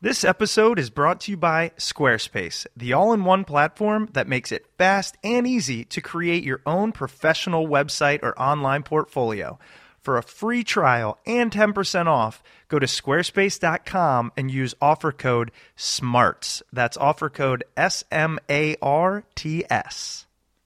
This episode is brought to you by Squarespace, the all in one platform that makes it fast and easy to create your own professional website or online portfolio. For a free trial and 10% off, go to squarespace.com and use offer code SMARTS. That's offer code S M A R T S.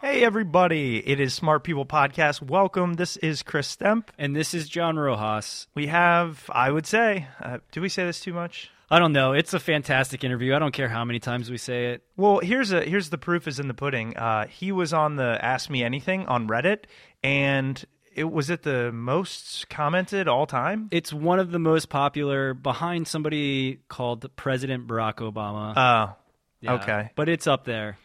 Hey, everybody. It is Smart People Podcast. Welcome. This is Chris Stemp. And this is John Rojas. We have, I would say, uh, do we say this too much? I don't know. It's a fantastic interview. I don't care how many times we say it. Well, here's a here's the proof is in the pudding. Uh, he was on the Ask Me Anything on Reddit, and it was it the most commented all time. It's one of the most popular behind somebody called President Barack Obama. Oh, Yeah. okay. But it's up there.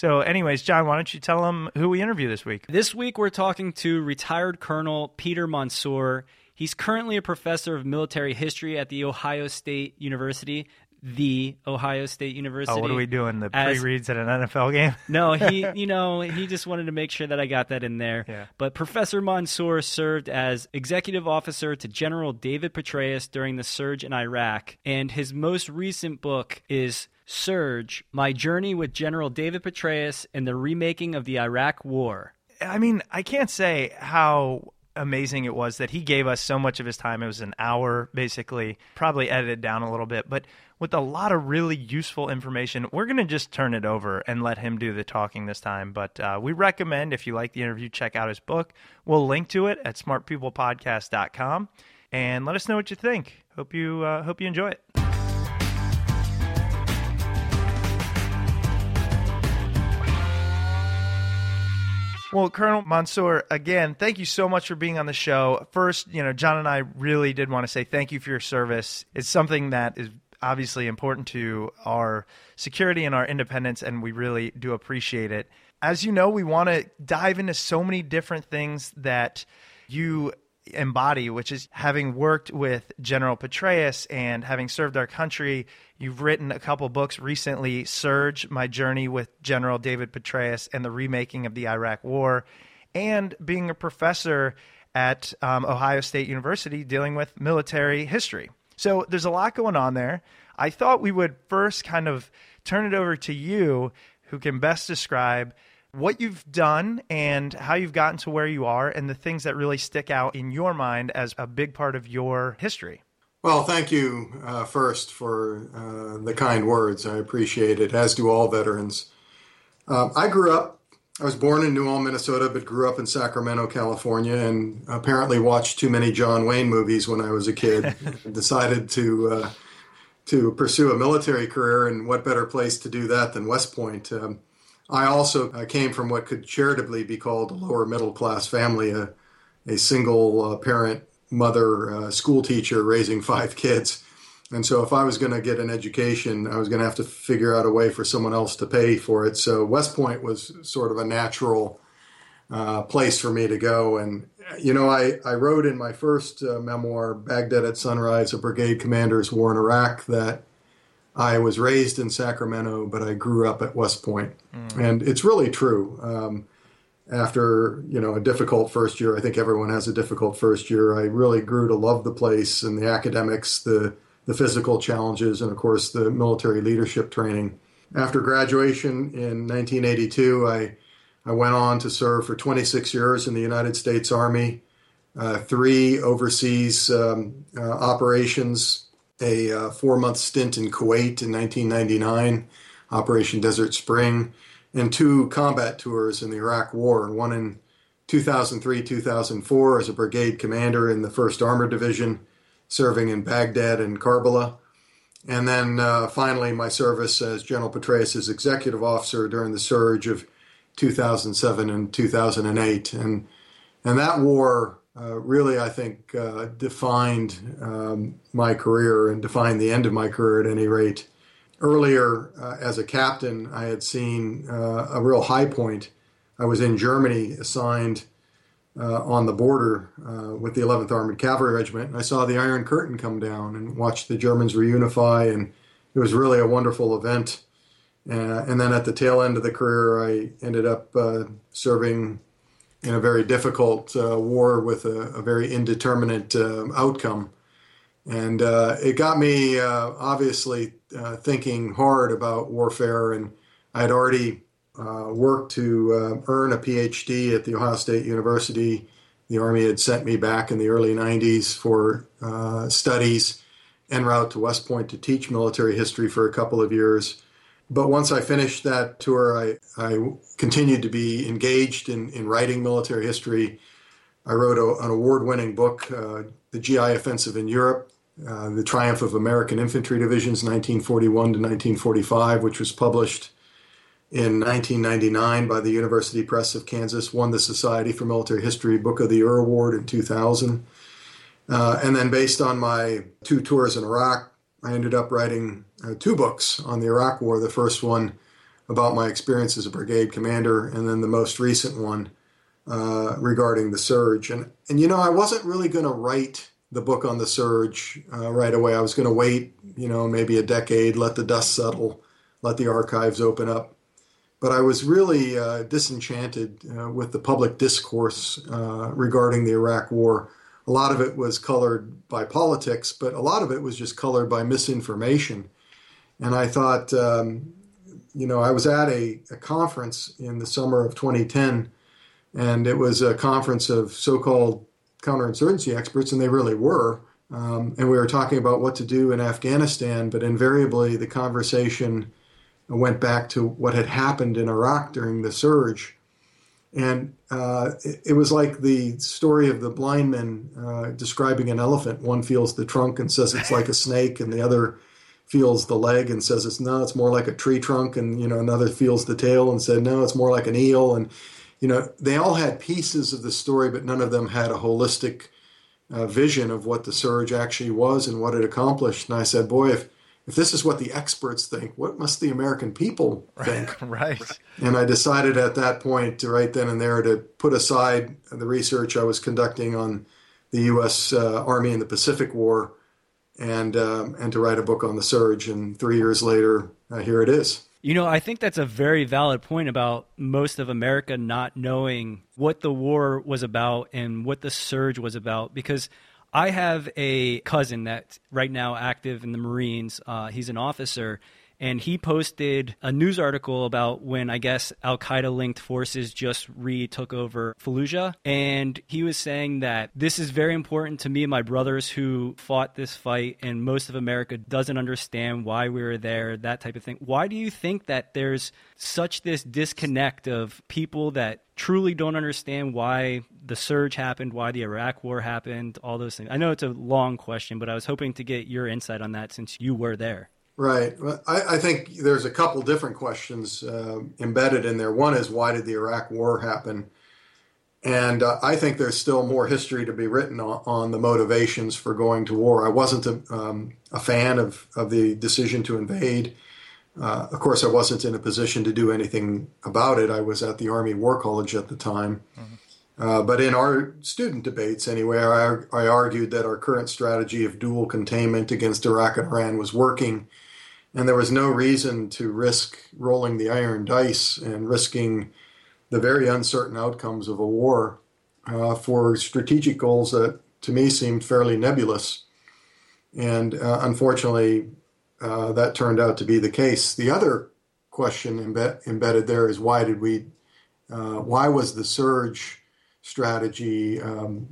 So, anyways, John, why don't you tell them who we interview this week? This week we're talking to retired Colonel Peter Mansoor. He's currently a professor of military history at the Ohio State University, the Ohio State University. Oh, what are we doing? The pre-reads at an NFL game? No, he, you know, he just wanted to make sure that I got that in there. Yeah. But Professor Mansoor served as executive officer to General David Petraeus during the surge in Iraq, and his most recent book is Surge: My Journey with General David Petraeus and the Remaking of the Iraq War. I mean, I can't say how amazing it was that he gave us so much of his time. It was an hour, basically, probably edited down a little bit, but with a lot of really useful information. We're going to just turn it over and let him do the talking this time. But uh, we recommend, if you like the interview, check out his book. We'll link to it at smartpeoplepodcast.com and let us know what you think. Hope you uh, hope you enjoy it. Well, Colonel Mansoor, again, thank you so much for being on the show. First, you know, John and I really did want to say thank you for your service. It's something that is obviously important to our security and our independence, and we really do appreciate it. As you know, we want to dive into so many different things that you embody, which is having worked with General Petraeus and having served our country. You've written a couple books recently Surge, My Journey with General David Petraeus and the Remaking of the Iraq War, and being a professor at um, Ohio State University dealing with military history. So there's a lot going on there. I thought we would first kind of turn it over to you, who can best describe what you've done and how you've gotten to where you are and the things that really stick out in your mind as a big part of your history. Well, thank you uh, first for uh, the kind words. I appreciate it, as do all veterans. Um, I grew up, I was born in New Ulm, Minnesota, but grew up in Sacramento, California, and apparently watched too many John Wayne movies when I was a kid. decided to uh, to pursue a military career, and what better place to do that than West Point? Um, I also uh, came from what could charitably be called a lower middle class family, a, a single uh, parent mother, uh, school teacher raising five kids. And so, if I was going to get an education, I was going to have to figure out a way for someone else to pay for it. So, West Point was sort of a natural uh, place for me to go. And, you know, I, I wrote in my first uh, memoir, Baghdad at Sunrise, a brigade commander's war in Iraq, that I was raised in Sacramento, but I grew up at West Point. And it's really true. Um, after you know a difficult first year, I think everyone has a difficult first year. I really grew to love the place and the academics, the the physical challenges, and of course the military leadership training. After graduation in 1982, I I went on to serve for 26 years in the United States Army, uh, three overseas um, uh, operations, a uh, four month stint in Kuwait in 1999, Operation Desert Spring, and two combat tours in the Iraq War, one in 2003 2004 as a brigade commander in the 1st Armored Division, serving in Baghdad and Karbala. And then uh, finally, my service as General Petraeus' executive officer during the surge of 2007 and 2008. And, and that war uh, really, I think, uh, defined um, my career and defined the end of my career at any rate. earlier uh, as a captain, I had seen uh, a real high point. I was in Germany, assigned uh, on the border with the 11th Armored Cavalry Regiment, and I saw the Iron Curtain come down and watched the Germans reunify, and it was really a wonderful event. And then at the tail end of the career, I ended up serving in a very difficult war with a, a very indeterminate outcome. And it got me obviously uh, thinking hard about warfare, and I had already uh, worked to uh, earn a PhD at the Ohio State University. The Army had sent me back in the early 90s for uh, studies en route to West Point to teach military history for a couple of years. But once I finished that tour, I, I continued to be engaged in, in writing military history. I wrote a, an award winning book, uh, The GI Offensive in Europe, uh, the Triumph of American Infantry Divisions, 1941 to 1945, which was published in 1999 by the University Press of Kansas, won the Society for Military History Book of the Year Award in 2000. Uh, and then, based on my two tours in Iraq, I ended up writing uh, two books on the Iraq War. The first one about my experience as a brigade commander, and then the most recent one uh, regarding the surge. And, and you know, I wasn't really going to write the book on the surge uh, right away. I was going to wait, you know, maybe a decade, let the dust settle, let the archives open up. But I was really uh, disenchanted uh, with the public discourse uh, regarding the Iraq War. A lot of it was colored by politics, but a lot of it was just colored by misinformation. And I thought, um, you know, I was at a, a conference in the summer of 2010, and it was a conference of so called counterinsurgency experts, and they really were. Um, and we were talking about what to do in Afghanistan, but invariably the conversation went back to what had happened in Iraq during the surge. And uh, it, it, was like the story of the blind men uh, describing an elephant. One feels the trunk and says it's like a snake, and the other feels the leg and says it's no, it's more like a tree trunk, and you know another feels the tail and said no, it's more like an eel. And you know, they all had pieces of the story, but none of them had a holistic uh, vision of what the surge actually was and what it accomplished. And I said, boy, if if this is what the experts think, what must the American people think? right. And I decided at that point to right then and there to put aside the research I was conducting on the U.S. Uh, Army in the Pacific War and um, and to write a book on the surge. And three years later, uh, here it is. You know, I think that's a very valid point about most of America not knowing what the war was about and what the surge was about because I have a cousin that's right now active in the Marines. Uh, he's an officer, and he posted a news article about when I guess Al Qaeda linked forces just retook over Fallujah. And he was saying that this is very important to me and my brothers who fought this fight, and most of America doesn't understand why we were there, that type of thing. Why do you think that there's such this disconnect of people that truly don't understand why the surge happened, why the Iraq war happened, all those things? I know it's a long question, but I was hoping to get your insight on that since you were there. Right. I, I, think there's a couple different questions uh, embedded in there. One is why did the Iraq War happen? And uh, I think there's still more history to be written on, on the motivations for going to war. I wasn't a, um, a fan of, of the decision to invade. Uh, of course, I wasn't in a position to do anything about it. I was at the Army War College at the time. Mm-hmm. Uh, but in our student debates, anyway, I, I, argued that our current strategy of dual containment against Iraq and Iran was working and there was no reason to risk rolling the iron dice and risking the very uncertain outcomes of a war uh, for strategic goals that to me seemed fairly nebulous. And uh, unfortunately, uh, that turned out to be the case. The other question embed- embedded there is why did we, uh, why was the surge strategy, um,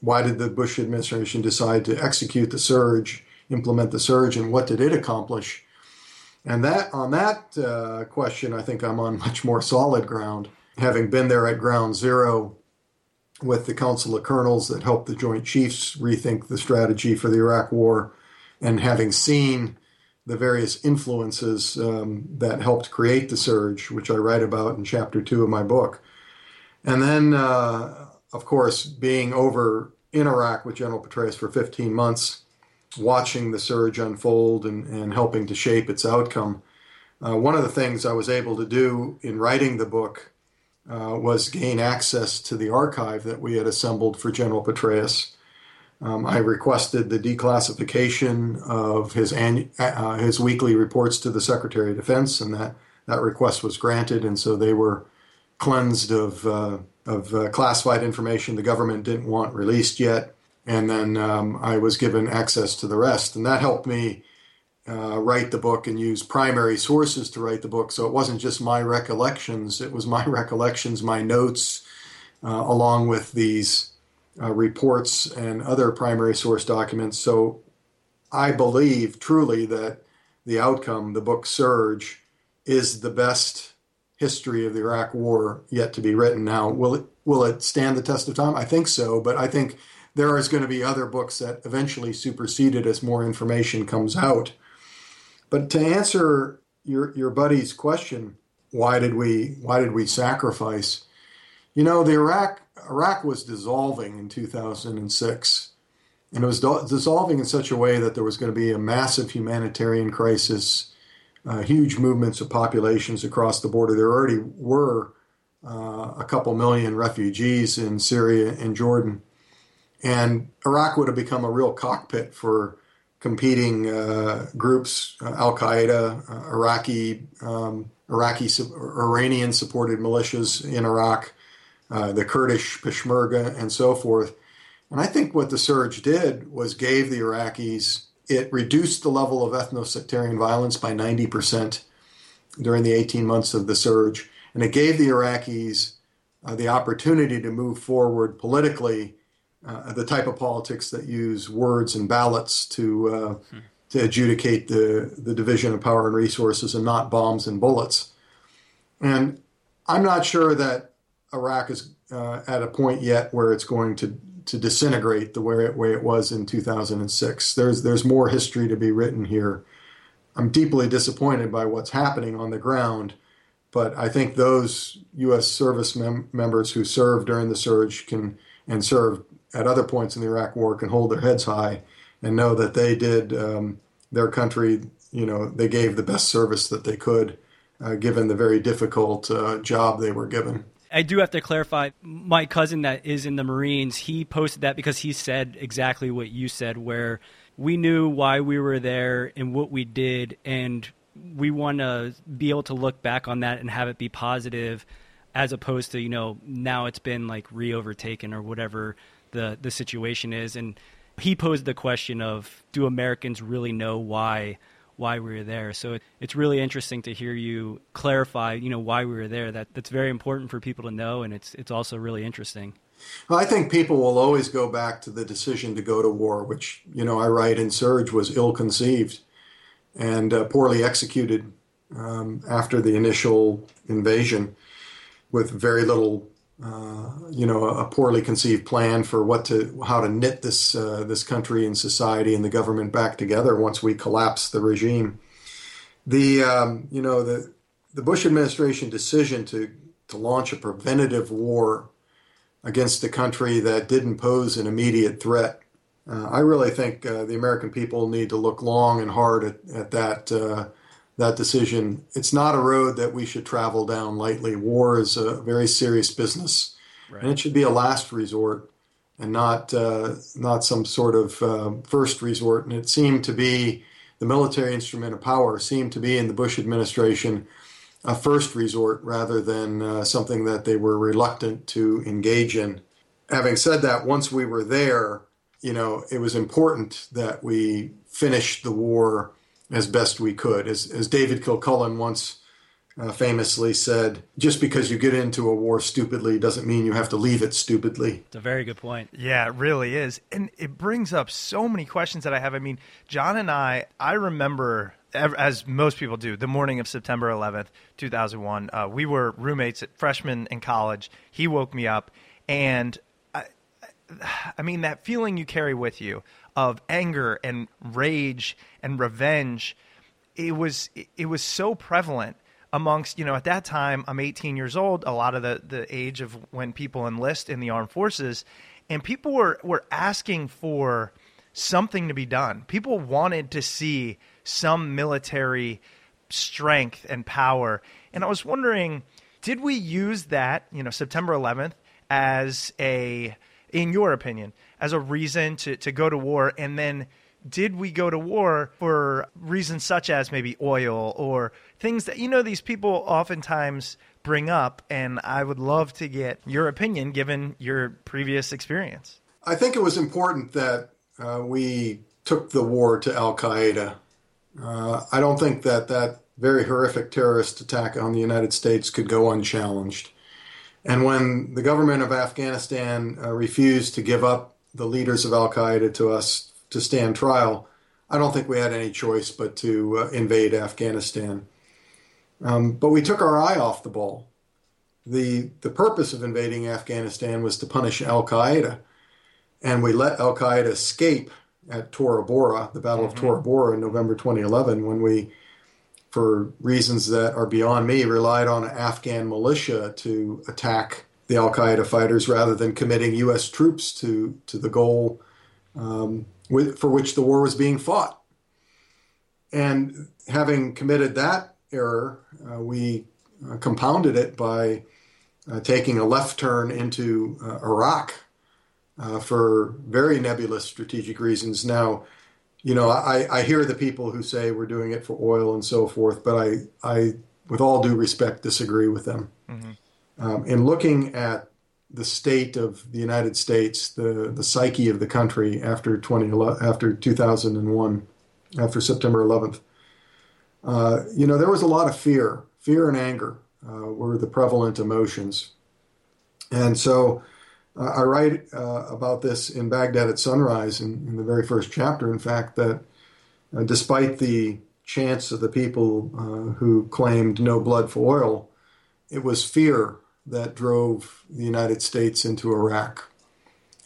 why did the Bush administration decide to execute the surge, implement the surge, and what did it accomplish? And that on that uh, question, I think I'm on much more solid ground, having been there at ground zero with the Council of Colonels that helped the Joint Chiefs rethink the strategy for the Iraq War, and having seen the various influences um, that helped create the surge, which I write about in chapter two of my book. And then, uh, of course, being over in Iraq with General Petraeus for 15 months watching the surge unfold and, and helping to shape its outcome. Uh, one of the things I was able to do in writing the book uh, was gain access to the archive that we had assembled for General Petraeus. Um, I requested the declassification of his annu- uh, his weekly reports to the Secretary of Defense, and that, that request was granted, and so they were cleansed of uh, of uh, classified information the government didn't want released yet. And then um, I was given access to the rest, and that helped me uh, write the book and use primary sources to write the book. So it wasn't just my recollections; it was my recollections, my notes, uh, along with these uh, reports and other primary source documents. So I believe truly that the outcome, the book Surge, is the best history of the Iraq War yet to be written. Now, will it will it stand the test of time? I think so, but I think there is going to be other books that eventually supersede it as more information comes out. But to answer your your buddy's question, why did we why did we sacrifice? You know, the Iraq Iraq was dissolving in 2006. And it was dissolving in such a way that there was going to be a massive humanitarian crisis uh, huge movements of populations across the border. There already were uh, a couple million refugees in Syria and Jordan. And Iraq would have become a real cockpit for competing uh, groups, uh, Al Qaeda, uh, Iraqi, um, Iraqi, Iranian supported militias in Iraq, uh, the Kurdish Peshmerga, and so forth. And I think what the surge did was gave the Iraqis it reduced the level of ethno-sectarian violence by 90% during the 18 months of the surge, and it gave the Iraqis uh, the opportunity to move forward politically, uh, the type of politics that use words and ballots to uh, hmm. to adjudicate the the division of power and resources, and not bombs and bullets. And I'm not sure that Iraq is uh, at a point yet where it's going to to disintegrate the way it, way it was in 2006. There's there's more history to be written here. I'm deeply disappointed by what's happening on the ground, but I think those U.S. service mem- members who served during the surge can and served at other points in the Iraq War can hold their heads high and know that they did um, their country. You know, they gave the best service that they could, uh, given the very difficult uh, job they were given. I do have to clarify. My cousin that is in the Marines, he posted that because he said exactly what you said, where we knew why we were there and what we did, and we want to be able to look back on that and have it be positive, as opposed to you know now it's been like re-overtaken or whatever the the situation is. And he posed the question of, do Americans really know why? why we were there. So it's really interesting to hear you clarify, you know, why we were there. That that's very important for people to know, and it's it's also really interesting. Well, I think people will always go back to the decision to go to war, which you know I write in Surge was ill-conceived and uh, poorly executed um, after the initial invasion, with very little uh, you know, a, poorly conceived plan for what to, how to knit this uh, this country and society and the government back together once we collapse the regime. The um, you know the the Bush administration decision to to launch a preventative war against a country that didn't pose an immediate threat. Uh, I really think uh, the American people need to look long and hard at, at that uh, that decision. It's not a road that we should travel down lightly. War is a very serious business, right. and it should be a last resort and not uh, not some sort of uh, first resort. And it seemed to be the military instrument of power seemed to be in the Bush administration a first resort rather than uh, something that they were reluctant to engage in. Having said that, once we were there, you know, it was important that we finished the war as best we could. As, as David Kilcullen once uh, famously said, just because you get into a war stupidly doesn't mean you have to leave it stupidly. It's a very good point. Yeah, it really is. And it brings up so many questions that I have. I mean, John and I, I remember, as most people do, the morning of September 11th, 2001. Uh, we were roommates at freshman in college. He woke me up, and I, I mean, that feeling you carry with you of anger and rage and revenge, it was it was so prevalent amongst you know at that time I'm 18 years old, a lot of the the age of when people enlist in the armed forces, and people were were asking for something to be done. People wanted to see some military strength and power. And I was wondering, did we use that, you know, September 11th as a, in your opinion, as a reason to, to go to war? And then did we go to war for reasons such as maybe oil or things that, you know, these people oftentimes bring up? And I would love to get your opinion given your previous experience. I think it was important that uh, we took the war to Al Qaeda. Uh, I don't think that that very horrific terrorist attack on the United States could go unchallenged. And when the government of Afghanistan uh, refused to give up the leaders of Al Qaeda to us to stand trial, I don't think we had any choice but to uh, invade Afghanistan. Um, but we took our eye off the ball. The, the purpose of invading Afghanistan was to punish Al Qaeda. And we let Al Qaeda escape at Tora Bora, the Battle mm-hmm. of Tora Bora in November 2011, when we for reasons that are beyond me, relied on an Afghan militia to attack the Al Qaeda fighters rather than committing U.S. troops to, to the goal um, with, for which the war was being fought. And having committed that error, uh, we uh, compounded it by uh, taking a left turn into uh, Iraq uh, for very nebulous strategic reasons. Now, you know, I, I hear the people who say we're doing it for oil and so forth, but I, I with all due respect, disagree with them. Mm-hmm. Um, in looking at the state of the United States, the, the psyche of the country after 2011, after 2001, after September 11th, uh, you know, there was a lot of fear. Fear and anger uh, were the prevalent emotions. And so uh, I write uh, about this in Baghdad at Sunrise in, in, the very first chapter, in fact, that uh, despite the chants of the people uh, who claimed no blood for oil, it was fear that drove the United States into Iraq.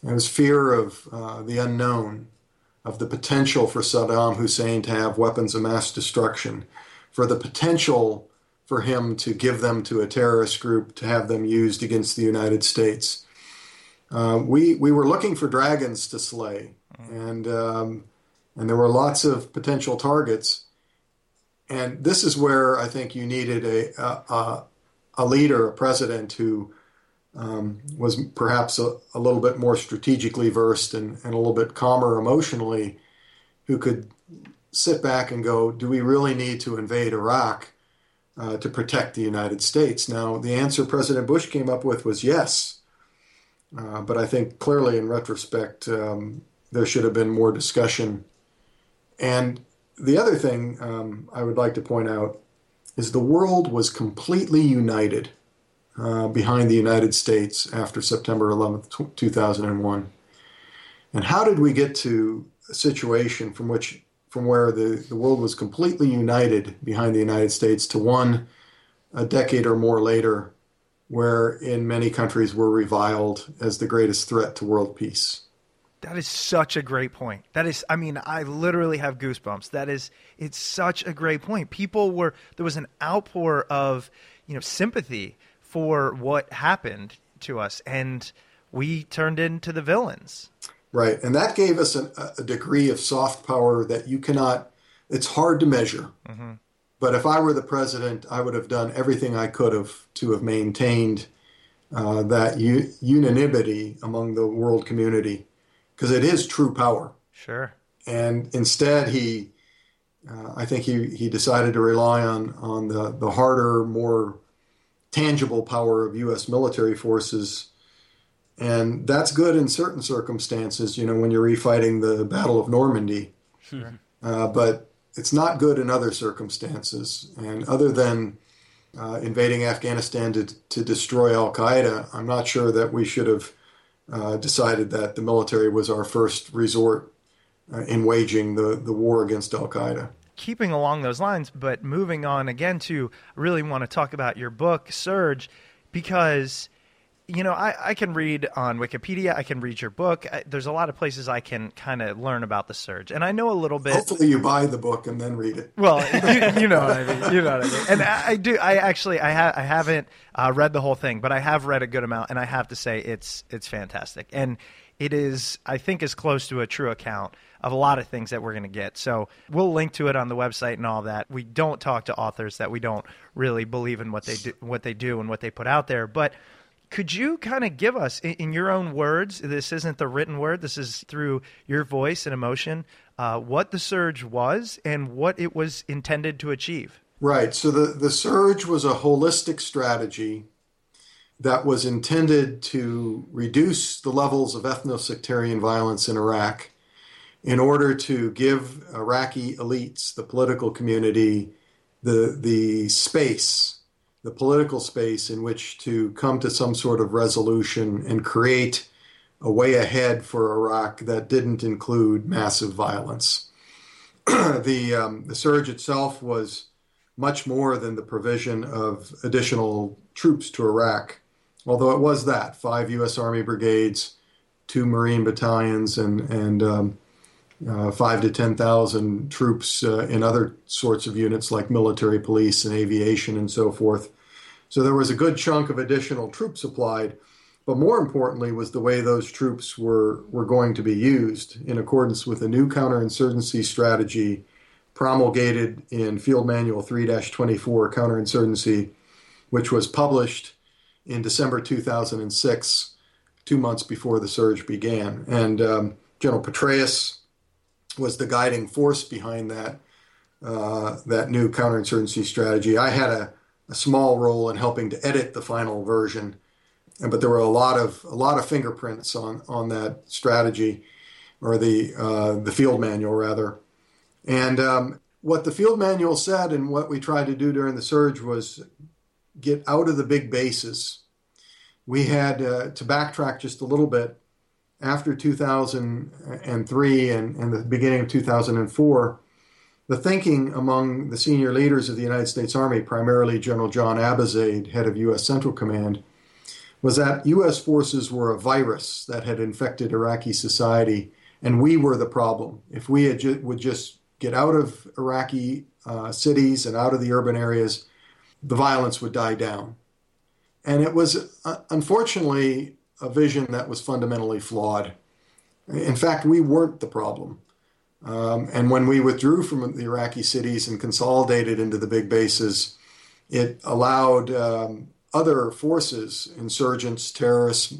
It was fear of uh, the unknown, of the potential for Saddam Hussein to have weapons of mass destruction, for the potential for him to give them to a terrorist group to have them used against the United States uh, we we were looking for dragons to slay, and um, and there were lots of potential targets. And this is where I think you needed a a, a leader, a president who um, was perhaps a, a, little bit more strategically versed and, and a little bit calmer emotionally, who could sit back and go, "Do we really need to invade Iraq?" Uh, to protect the United States. Now, the answer President Bush came up with was yes. Uh, but I think clearly in retrospect, um, there should have been more discussion. And the other thing um, I would like to point out is the world was completely united uh, behind the United States after September 11th, 2001. And how did we get to a situation from which from where the, the world was completely united behind the United States to one a decade or more later where in many countries we're reviled as the greatest threat to world peace. That is such a great point. That is, I mean, I literally have goosebumps. That is, it's such a great point. People were, there was an outpour of, you know, sympathy for what happened to us, and we turned into the villains. Right. And that gave us an, a degree of soft power that you cannot, it's hard to measure. Mm-hmm. But if I were the president, I would have done everything I could have to have maintained uh, that u- unanimity among the world community, because it is true power. Sure. And instead, he, uh, I think he, he decided to rely on on the the harder, more tangible power of U.S. military forces, and that's good in certain circumstances. You know, when you're refighting the Battle of Normandy. Sure. Uh, but it's not good in other circumstances. And other than uh, invading Afghanistan to, to destroy Al Qaeda, I'm not sure that we should have decided that the military was our first resort uh, in waging the, the war against Al Qaeda. Keeping along those lines, but moving on again to really want to talk about your book, Surge, because you know, I, I can read on Wikipedia. I can read your book. I, there's a lot of places I can kind of learn about the surge, and I know a little bit. Hopefully, you buy the book and then read it. Well, you, you know what I mean. You know what I mean. And I, I do. I actually, I, ha- I haven't uh, read the whole thing, but I have read a good amount, and I have to say it's it's fantastic. And it is, I think, as close to a true account of a lot of things that we're going to get. So we'll link to it on the website and all that. We don't talk to authors that we don't really believe in what they do, what they do and what they put out there. But could you kind of give us, in, in your own words, this isn't the written word, this is through your voice and emotion, uh, what the surge was and what it was intended to achieve? Right. So the, the surge was a holistic strategy that was intended to reduce the levels of ethno-sectarian violence in Iraq in order to give Iraqi elites, the political community, the the space, the political space in which to come to some sort of resolution and create a way ahead for Iraq that didn't include massive violence. the um, the surge itself was much more than the provision of additional troops to Iraq although it was that five U.S. Army brigades, two Marine battalions, and and um, uh, five to ten thousand troops uh, in other sorts of units like military police and aviation and so forth. So there was a good chunk of additional troops supplied, but more importantly was the way those troops were were going to be used in accordance with a new counterinsurgency strategy promulgated in Field Manual 3-24 Counterinsurgency, which was published in December 2006, two months before the surge began. And um, General Petraeus was the guiding force behind that uh, that new counterinsurgency strategy. I had a, a, small role in helping to edit the final version, but there were a lot of a lot of fingerprints on on that strategy, or the uh, the field manual rather. And um, what the field manual said, and what we tried to do during the surge was get out of the big bases. We had uh, to backtrack just a little bit after 2003 and, and the beginning of 2004. The thinking among the senior leaders of the United States Army, primarily General John Abizaid, head of U.S. Central Command, was that U.S. forces were a virus that had infected Iraqi society, and we were the problem. If we ju- would just get out of Iraqi uh, cities and out of the urban areas, the violence would die down. And it was uh, unfortunately a vision that was fundamentally flawed. In fact, we weren't the problem. Um, and when we withdrew from the Iraqi cities and consolidated into the big bases, it allowed um, other forces, insurgents, terrorists,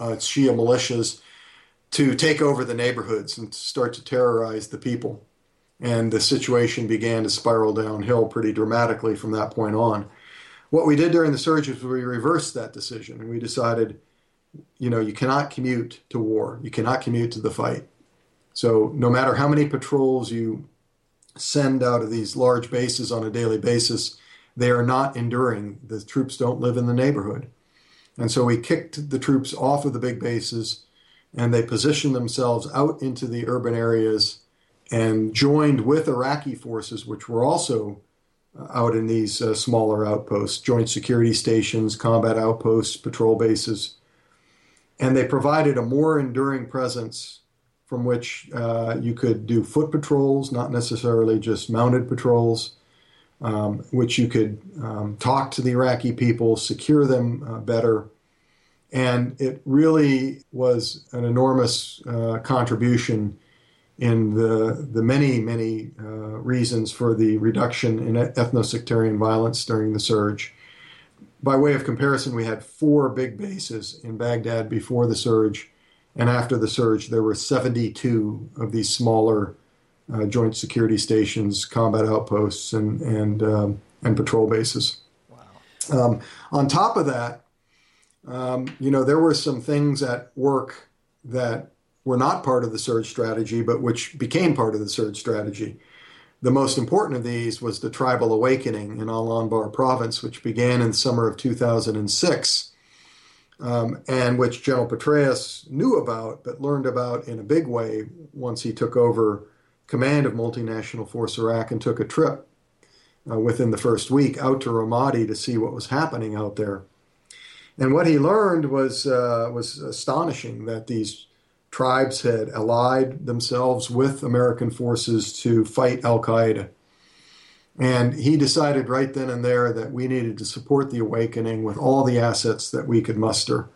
uh, Shia militias, to take over the neighborhoods and start to terrorize the people and the situation began to spiral downhill pretty dramatically from that point on. What we did during the surge was we reversed that decision and we decided, you know, you cannot commute to war, you cannot commute to the fight. So no matter how many patrols you send out of these large bases on a daily basis, they are not enduring. The troops don't live in the neighborhood. And so we kicked the troops off of the big bases and they positioned themselves out into the urban areas and joined with Iraqi forces, which were also uh, out in these uh, smaller outposts, joint security stations, combat outposts, patrol bases. And they provided a more enduring presence from which uh, you could do foot patrols, not necessarily just mounted patrols, um, which you could um, talk to the Iraqi people, secure them uh, better. And it really was an enormous uh, contribution in the, the many, many uh, reasons for the reduction in ethno-sectarian violence during the surge. By way of comparison, we had four big bases in Baghdad before the surge, and after the surge, there were 72 of these smaller uh, joint security stations, combat outposts, and and um, and patrol bases. Wow. Um, on top of that, um, you know, there were some things at work that were not part of the surge strategy, but which became part of the surge strategy. The most important of these was the tribal awakening in Al Anbar province, which began in the summer of 2006, um, and which General Petraeus knew about, but learned about in a big way once he took over command of multinational force Iraq and took a trip uh, within the first week out to Ramadi to see what was happening out there. And what he learned was uh, was astonishing that these tribes had allied themselves with American forces to fight Al Qaeda. And he decided right then and there that we needed to support the awakening with all the assets that we could muster.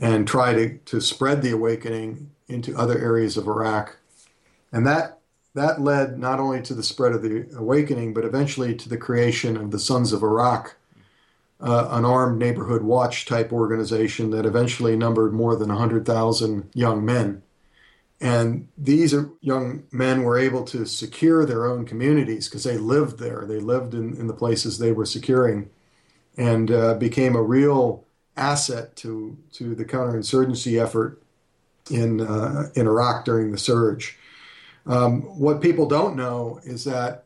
and try to, to spread the awakening into other areas of Iraq. And that that led not only to the spread of the awakening, but eventually to the creation of the Sons of Iraq, uh, an armed neighborhood watch type organization that eventually numbered more than 100,000 young men. And these young men were able to secure their own communities because they lived there. They lived in, in the places they were securing and uh, became a real asset to, to the counterinsurgency effort in, uh, in Iraq during the surge. Um, what people don't know is that,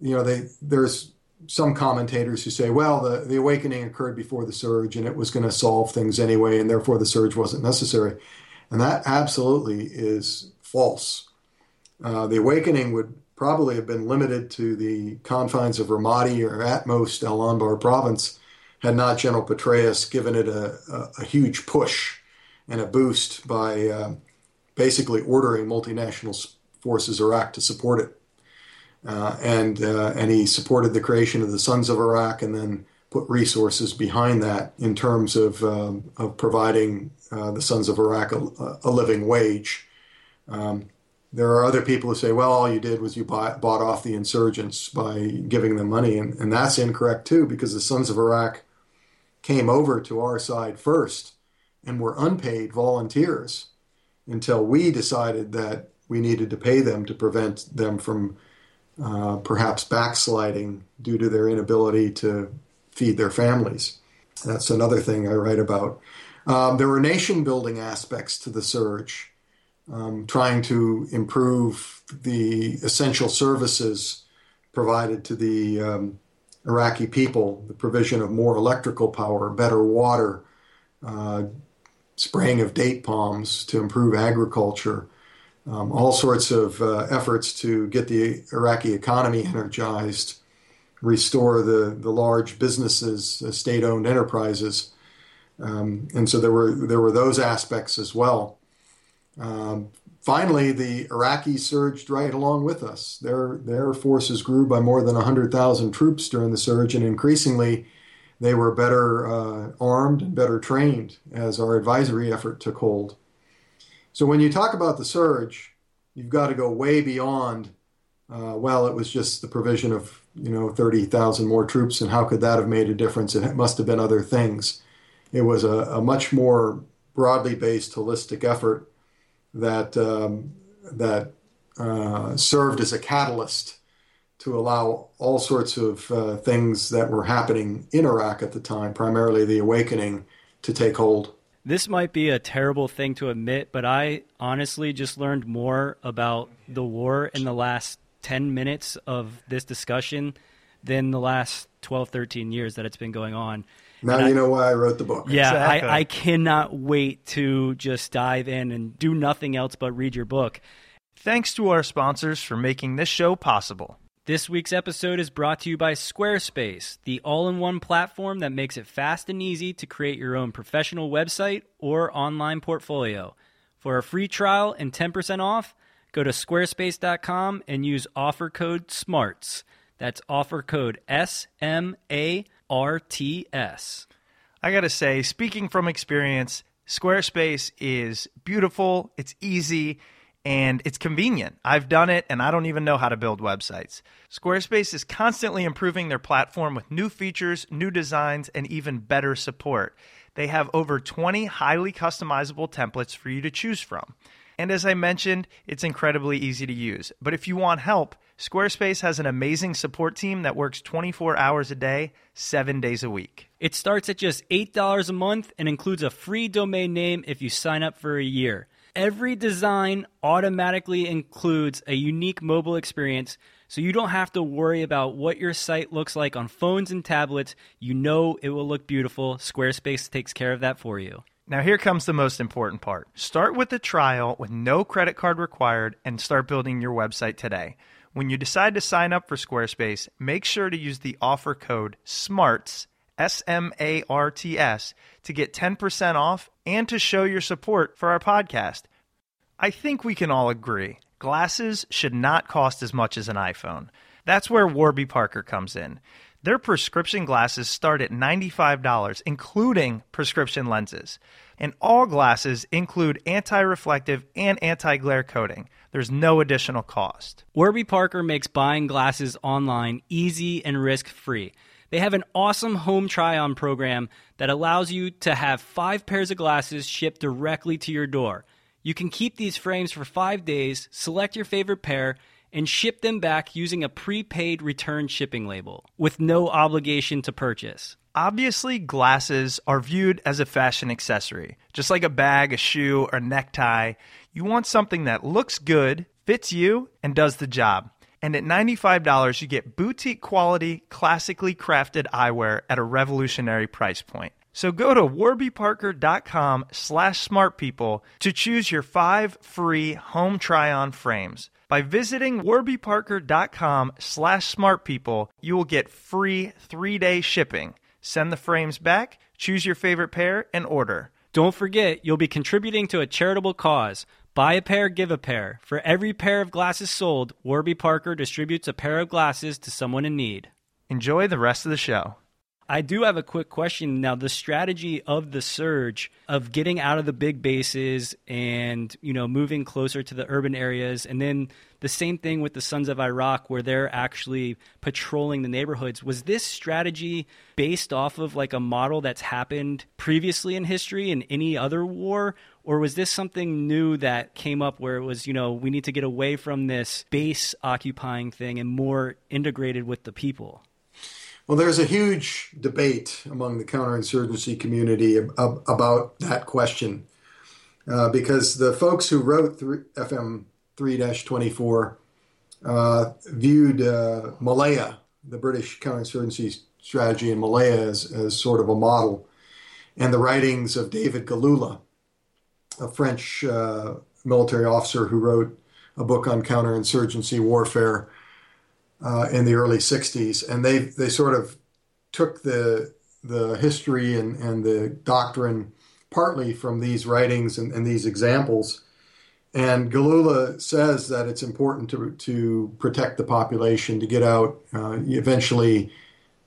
you know, they, there's some commentators who say, well, the, the awakening occurred before the surge and it was going to solve things anyway, and therefore the surge wasn't necessary. And that absolutely is false. Uh, the awakening would probably have been limited to the confines of Ramadi or at most Al Anbar province had not General Petraeus given it a, a, a huge push and a boost by uh, basically ordering multinational forces Iraq to support it. Uh, and uh, and he supported the creation of the Sons of Iraq, and then put resources behind that in terms of um, of providing uh, the Sons of Iraq a, a living wage. Um, there are other people who say, well, all you did was you bought, bought off the insurgents by giving them money, and, and that's incorrect too, because the Sons of Iraq came over to our side first and were unpaid volunteers until we decided that we needed to pay them to prevent them from uh, perhaps backsliding due to their inability to feed their families. That's another thing I write about. Um, there were nation building aspects to the surge, um, trying to improve the essential services provided to the um, Iraqi people, the provision of more electrical power, better water, uh, spraying of date palms to improve agriculture, um, all sorts of uh, efforts to get the Iraqi economy energized, restore the, the large businesses, uh, state owned enterprises. Um, and so there were, there were those aspects as well. Um, finally, the Iraqis surged right along with us. Their, their forces grew by more than 100,000 troops during the surge, and increasingly, they were better uh, armed and better trained as our advisory effort took hold. So when you talk about the surge, you've got to go way beyond. Uh, well, it was just the provision of you know thirty thousand more troops, and how could that have made a difference? It must have been other things. It was a, a much more broadly based, holistic effort that um, that uh, served as a catalyst to allow all sorts of uh, things that were happening in Iraq at the time, primarily the awakening, to take hold. This might be a terrible thing to admit, but I honestly just learned more about the war in the last 10 minutes of this discussion than the last 12, 13 years that it's been going on. Now and you I, know why I wrote the book. Yeah, exactly. I, I cannot wait to just dive in and do nothing else but read your book. Thanks to our sponsors for making this show possible. This week's episode is brought to you by Squarespace, the all in one platform that makes it fast and easy to create your own professional website or online portfolio. For a free trial and 10% off, go to squarespace.com and use offer code SMARTS. That's offer code S M A R T S. I got to say, speaking from experience, Squarespace is beautiful, it's easy and it's convenient. I've done it and I don't even know how to build websites. Squarespace is constantly improving their platform with new features, new designs, and even better support. They have over 20 highly customizable templates for you to choose from. And as I mentioned, it's incredibly easy to use. But if you want help, Squarespace has an amazing support team that works 24 hours a day, 7 days a week. It starts at just $8 a month and includes a free domain name if you sign up for a year. Every design automatically includes a unique mobile experience, so you don't have to worry about what your site looks like on phones and tablets. You know it will look beautiful. Squarespace takes care of that for you. Now, here comes the most important part. Start with the trial with no credit card required and start building your website today. When you decide to sign up for Squarespace, make sure to use the offer code SMARTS S M A R T S, to get 10% off and to show your support for our podcast. I think we can all agree glasses should not cost as much as an iPhone. That's where Warby Parker comes in. Their prescription glasses start at $95, including prescription lenses. And all glasses include anti reflective and anti glare coating. There's no additional cost. Warby Parker makes buying glasses online easy and risk free. They have an awesome home try on program that allows you to have five pairs of glasses shipped directly to your door. You can keep these frames for five days, select your favorite pair, and ship them back using a prepaid return shipping label with no obligation to purchase. Obviously, glasses are viewed as a fashion accessory. Just like a bag, a shoe, or necktie, you want something that looks good, fits you, and does the job. And at $95, you get boutique quality, classically crafted eyewear at a revolutionary price point. So go to warbyparker.com slash smartpeople to choose your five free home try-on frames. By visiting warbyparker.com slash smartpeople, you will get free three-day shipping. Send the frames back, choose your favorite pair, and order. Don't forget, you'll be contributing to a charitable cause. Buy a pair, give a pair. For every pair of glasses sold, Warby Parker distributes a pair of glasses to someone in need. Enjoy the rest of the show. I do have a quick question now. The strategy of the surge of getting out of the big bases and you know moving closer to the urban areas, and then the same thing with the Sons of Iraq, where they're actually patrolling the neighborhoods. Was this strategy based off of like a model that's happened previously in history in any other war, or was this something new that came up where it was you know we need to get away from this base occupying thing and more integrated with the people? Well, there's a huge debate among the counterinsurgency community ab- about that question uh, because the folks who wrote FM 3 24 uh, viewed uh, Malaya, the British counterinsurgency strategy in Malaya, as, as sort of a model, and the writings of David Galula, a French uh, military officer who wrote a book on counterinsurgency warfare uh, in the early 60s. And they, they sort of took the, the history and, and the doctrine partly from these writings and, and these examples. And Galula says that it's important to, to protect the population, to get out, uh, eventually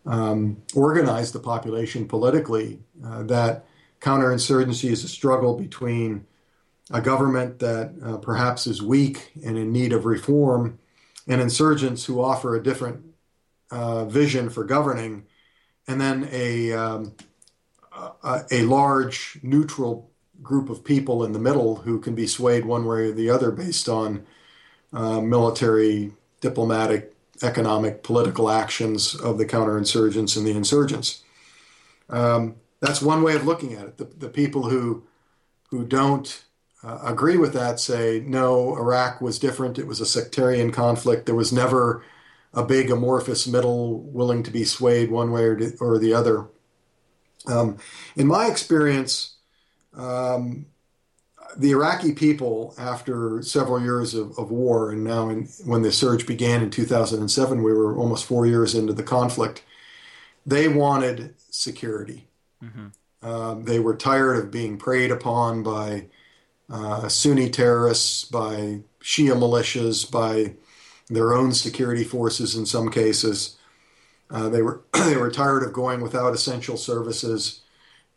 um, organize the population politically, uh, that counterinsurgency is a struggle between a government that uh, perhaps is weak and in need of reform and insurgents who offer a different uh, vision for governing, and then a, um, a, a large neutral group of people in the middle who can be swayed one way or the other based on uh, military, diplomatic, economic, political actions of the counterinsurgents and the insurgents. Um, that's one way of looking at it. The, the people who who don't uh, agree with that say, no, Iraq was different. It was a sectarian conflict. There was never a big amorphous middle willing to be swayed one way or, or the other. Um, in my experience, um, the Iraqi people, after several years of, of war, and now in, when the surge began in 2007, we were almost four years into the conflict, they wanted security. Mm-hmm. Um, they were tired of being preyed upon by uh, Sunni terrorists, by Shia militias, by their own security forces in some cases. Uh, they were they were tired of going without essential services,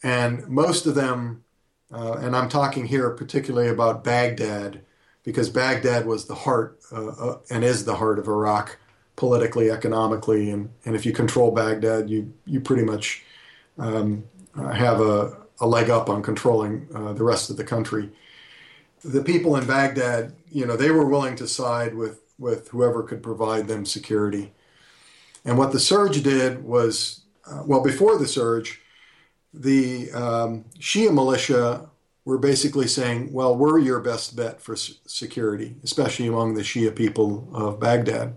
and most of them, uh, and I'm talking here particularly about Baghdad, because Baghdad was the heart uh, uh, and is the heart of Iraq politically, economically, and, and if you control Baghdad, you you pretty much um, have a, a leg up on controlling the rest of the country the people in Baghdad, you know, they were willing to side with, with whoever could provide them security. And what the surge did was, uh, well, before the surge, the um, Shia militia were basically saying, well, we're your best bet for security, especially among the Shia people of Baghdad.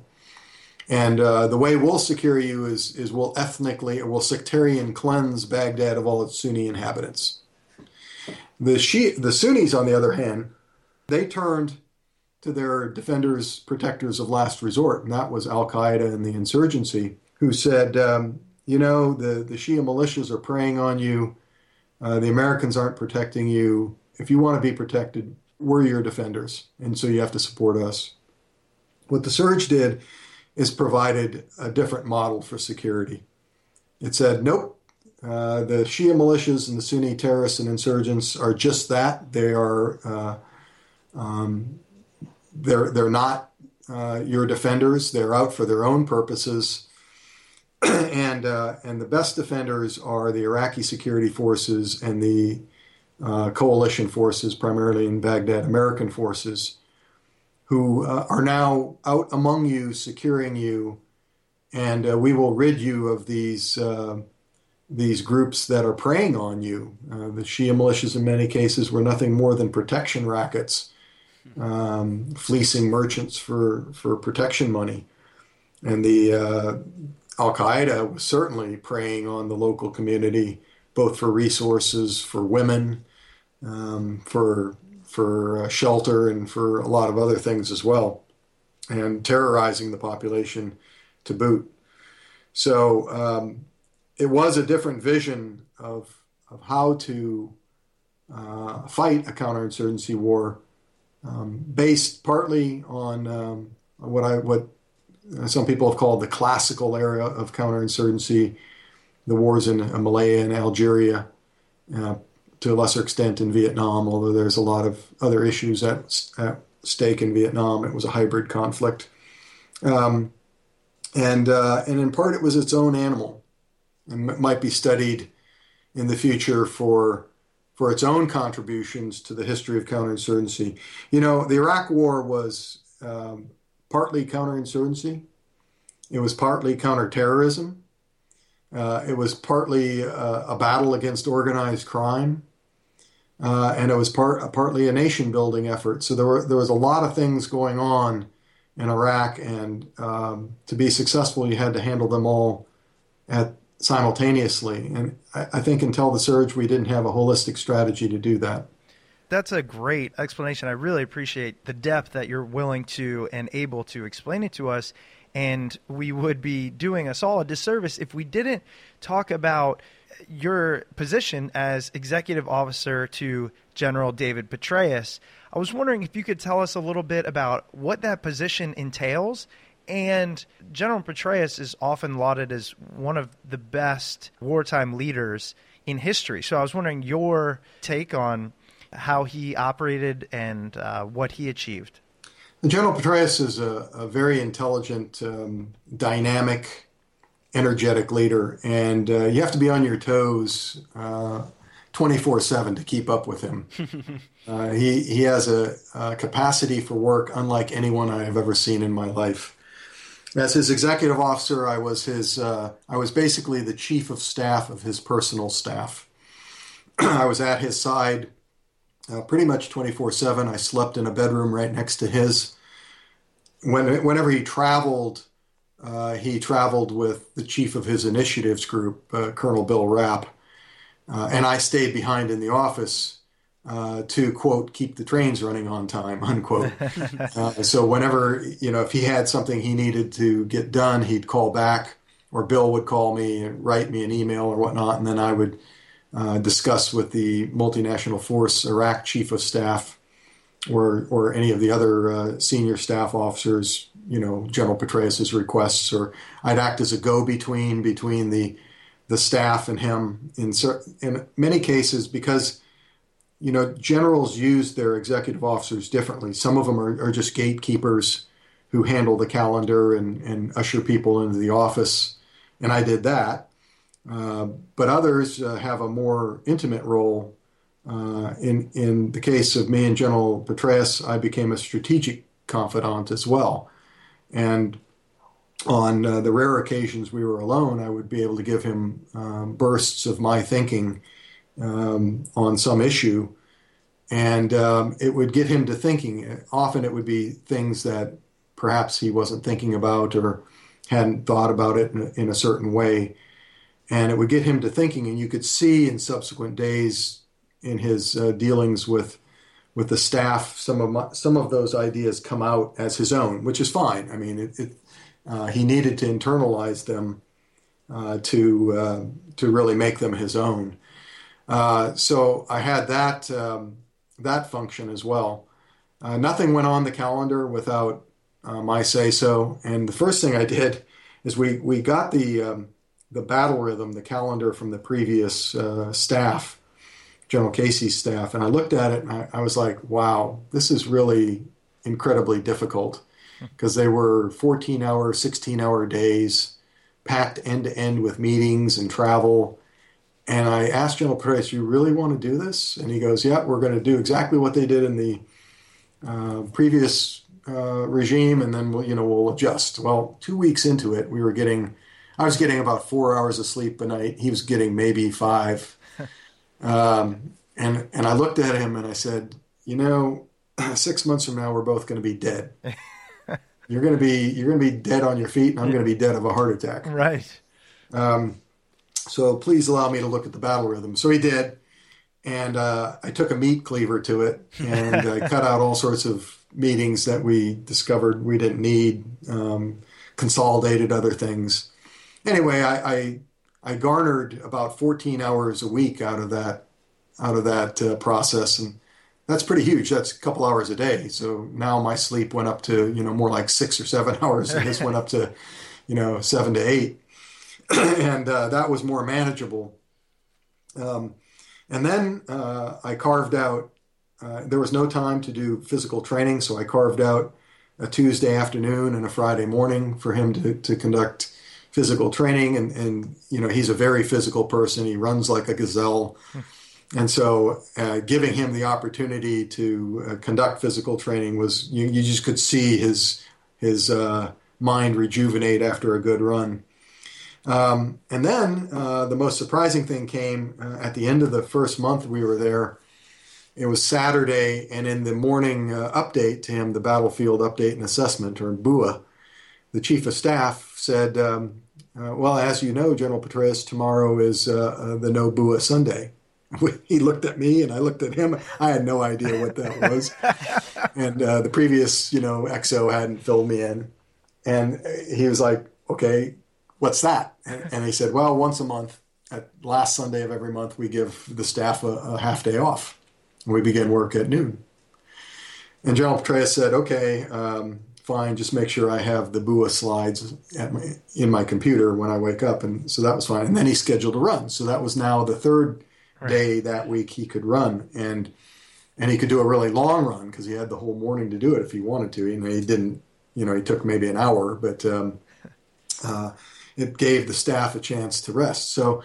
And uh, the way we'll secure you is, is we'll ethnically or we'll sectarian cleanse Baghdad of all its Sunni inhabitants. The, Shia, the Sunnis, on the other hand, they turned to their defenders, protectors of last resort, and that was Al Qaeda and the insurgency, who said, um, you know, the, the Shia militias are preying on you. Uh, the Americans aren't protecting you. If you want to be protected, we're your defenders, and so you have to support us. What the surge did is provided a different model for security. it said, nope, uh, the Shia militias and the Sunni terrorists and insurgents are just that. They are uh, um, they're they're not uh, your defenders. They're out for their own purposes, and uh, and the best defenders are the Iraqi security forces and the uh, coalition forces, primarily in Baghdad, American forces, who are now out among you, securing you, and we will rid you of these these groups that are preying on you. Uh, the Shia militias, in many cases, were nothing more than protection rackets, um, fleecing merchants for, for protection money. And the uh, Al Qaeda was certainly preying on the local community, both for resources, for women, um, for for uh, shelter, and for a lot of other things as well, and terrorizing the population to boot. So um, it was a different vision of of how to uh, fight a counterinsurgency war, um, based partly on um, what I what some people have called the classical era of counterinsurgency, the wars in Malaya and Algeria, uh, to a lesser extent in Vietnam, although there's a lot of other issues at, at stake in Vietnam. It was a hybrid conflict. Um, and, uh, and in part, it was its own animal and might be studied in the future for for its own contributions to the history of counterinsurgency. You know, the Iraq War was um, partly counterinsurgency. It was partly counterterrorism. Uh, it was partly uh, a battle against organized crime, uh, and it was part partly a nation building effort. So there were there was a lot of things going on in Iraq, and um, to be successful, you had to handle them all at simultaneously. And I, I think until the surge, we didn't have a holistic strategy to do that that's a great explanation. I really appreciate the depth that you're willing to and able to explain it to us. And we would be doing us all a disservice if we didn't talk about your position as executive officer to General David Petraeus. I was wondering if you could tell us a little bit about what that position entails and General Petraeus is often lauded as one of the best wartime leaders in history. So I was wondering your take on how he operated and uh, what he achieved. General Petraeus is a, a very intelligent, um, dynamic, energetic leader, and uh, you have to be on your toes uh, 24 uh, 7 to keep up with him. Uh, he, he has a, a capacity for work unlike anyone I have ever seen in my life. As his executive officer, I was his. Uh, I was basically the chief of staff of his personal staff. I was at his side uh, pretty much 24 7. I slept in a bedroom right next to his. When, whenever he traveled, uh, he traveled with the chief of his initiatives group, uh, Colonel Bill Rapp. Uh, and I stayed behind in the office uh, to quote keep the trains running on time unquote uh, so whenever you know if he had something he needed to get done he'd call back or bill would call me and write me an email or whatnot and then i would uh, discuss with the multinational force iraq chief of staff or or any of the other uh, senior staff officers you know general petraeus's requests or i'd act as a go-between between the the staff and him in in many cases because you know, generals use their executive officers differently. Some of them are, are just gatekeepers who handle the calendar and, and usher people into the office, and I did that. Uh, but others uh, have a more intimate role. Uh, in in the case of me and General Petraeus, I became a strategic confidant as well, and on uh, the rare occasions we were alone, I would be able to give him um, bursts of my thinking um, on some issue, and um, it would get him to thinking. Often it would be things that perhaps he wasn't thinking about or hadn't thought about it in a, in a certain way, and it would get him to thinking. And you could see in subsequent days in his uh, dealings with with the staff, some of my, some of those ideas come out as his own, which is fine. I mean, it, it, uh, he needed to internalize them uh, to uh, to really make them his own. Uh, so I had that um, that function as well. Uh, nothing went on the calendar without uh, my say so. And the first thing I did is we we got the um, the battle rhythm, the calendar from the previous staff, General Casey's staff, and I looked at it and I, I was like, wow, this is really incredibly difficult because they were 14 hour, 16 hour days, packed end to end with meetings and travel. And I asked General Petraeus, "You really want to do this?" And he goes, "Yeah, we're going to do exactly what they did in the uh, previous uh, regime, and then we'll, you know we'll adjust." Well, two weeks into it, we were getting, I was getting about four hours of sleep a night. He was getting maybe five. Um, and and I looked at him and I said, "You know, six months from now, we're both going to be dead." you're going to be you're going to be dead on your feet, and I'm going to be dead of a heart attack. Right. Um, so please allow me to look at the battle rhythm. So he did, and uh, I took a meat cleaver to it, and I cut out all sorts of meetings that we discovered we didn't need, um, consolidated other things. Anyway, I, I, I garnered about 14 hours a week out of that out of that uh, process, and that's pretty huge. That's a couple hours a day. So now my sleep went up to you know more like six or seven hours, and this went up to you know seven to eight. and uh, that was more manageable. Um, and then uh, I carved out. Uh, there was no time to do physical training, so I carved out a Tuesday afternoon and a Friday morning for him to, to conduct physical training. And, and you know he's a very physical person. He runs like a gazelle. And so, uh, giving him the opportunity to uh, conduct physical training was you, you just could see his his uh, mind rejuvenate after a good run. Um, and then uh, the most surprising thing came uh, at the end of the first month we were there. It was Saturday, and in the morning uh, update to him, the battlefield update and assessment, or BUA, the chief of staff said, um, uh, "Well, as you know, General Petraeus, tomorrow is uh, uh, the No BUA Sunday." he looked at me, and I looked at him. I had no idea what that was, and the previous, you know, XO hadn't filled me in, and he was like, "Okay, what's that? And, he said, well, once a month, at last Sunday of every month, we give the staff a, a half day off. And we begin work at noon. And General Petraeus said, okay, um, fine, just make sure I have the BUA slides my, in my computer when I wake up. And so that was fine. And then he scheduled a run. So that was now the third right. day that week he could run. And and he could do a really long run because he had the whole morning to do it if he wanted to. And he didn't, you know, he took maybe an hour, but um, uh, it gave the staff a chance to rest. So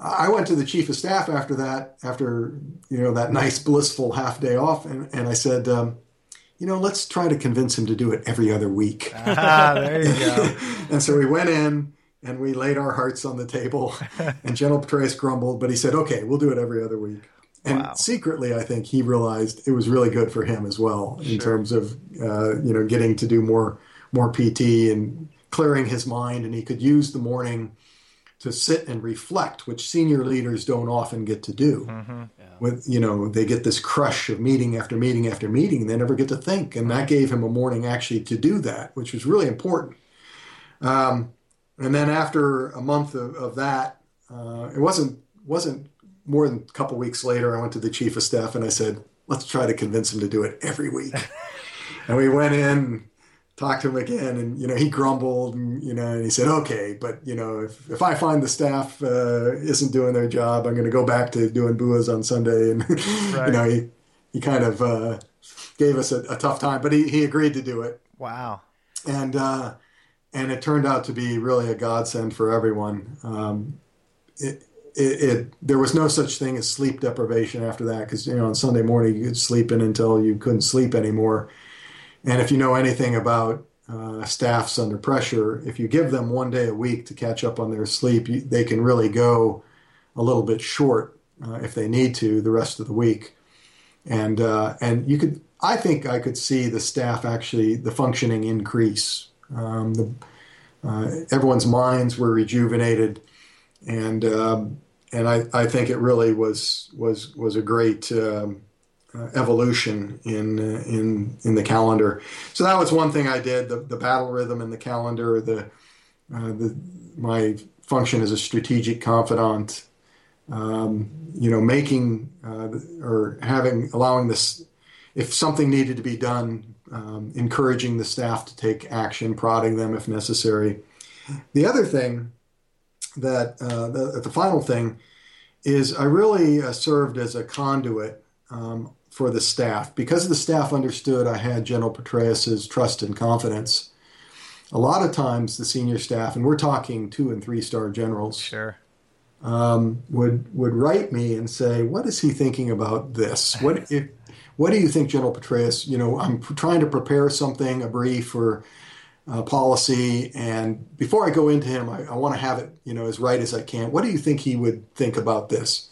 I went to the chief of staff after that, after you know that nice blissful half day off, and, and I said, um, you know, let's try to convince him to do it every other week. Ah, there you go. and so we went in and we laid our hearts on the table, and General Petraeus grumbled, but he said, okay, we'll do it every other week. And wow. secretly, I think he realized it was really good for him as well in sure. terms of uh, you know getting to do more more PT and clearing his mind, and he could use the morning to sit and reflect, which senior leaders don't often get to do. Mm-hmm. With you know, they get this crush of meeting after meeting after meeting, and they never get to think. And that gave him a morning actually to do that, which was really important. Um, and then after a month of, of that, uh, it wasn't wasn't more than a couple weeks later. I went to the chief of staff and I said, "Let's try to convince him to do it every week." and we went in talked to him again and you know he grumbled and you know and he said okay but you know if, if i find the staff uh, isn't doing their job i'm going to go back to doing buas on sunday. And right. you know he he kind of uh, gave us a, a, tough time but he, he agreed to do it. Wow. And uh, and it turned out to be really a godsend for everyone. Um, it, it, it, there was no such thing as sleep deprivation after that because you know on Sunday morning you could sleep in until you couldn't sleep anymore, and if you know anything about uh, staffs under pressure, if you give them one day a week to catch up on their sleep, you, they can really go a little bit short uh, if they need to the rest of the week. And uh, and you could, I think, I could see the staff actually the functioning increase. Um, the, uh, everyone's minds were rejuvenated, and um, and I, I think it really was was was a great. Um, uh, evolution in uh, in in the calendar. So that was one thing I did: the, the battle rhythm in the calendar, the uh, the my function as a strategic confidant. Um, you know, making uh, or having allowing this if something needed to be done, um, encouraging the staff to take action, prodding them if necessary. The other thing that uh, the, the final thing is I really uh, served as a conduit um, for the staff because the staff understood I had General Petraeus's trust and confidence. A lot of times, the senior staff, and we're talking two and three star generals, Sure. um, would would write me and say, "What is he thinking about this? What if, what do you think, General Petraeus? You know, I'm trying to prepare something, a brief or uh, policy, and before I go into him, I, I want to have it, you know, as right as I can. What do you think he would think about this?"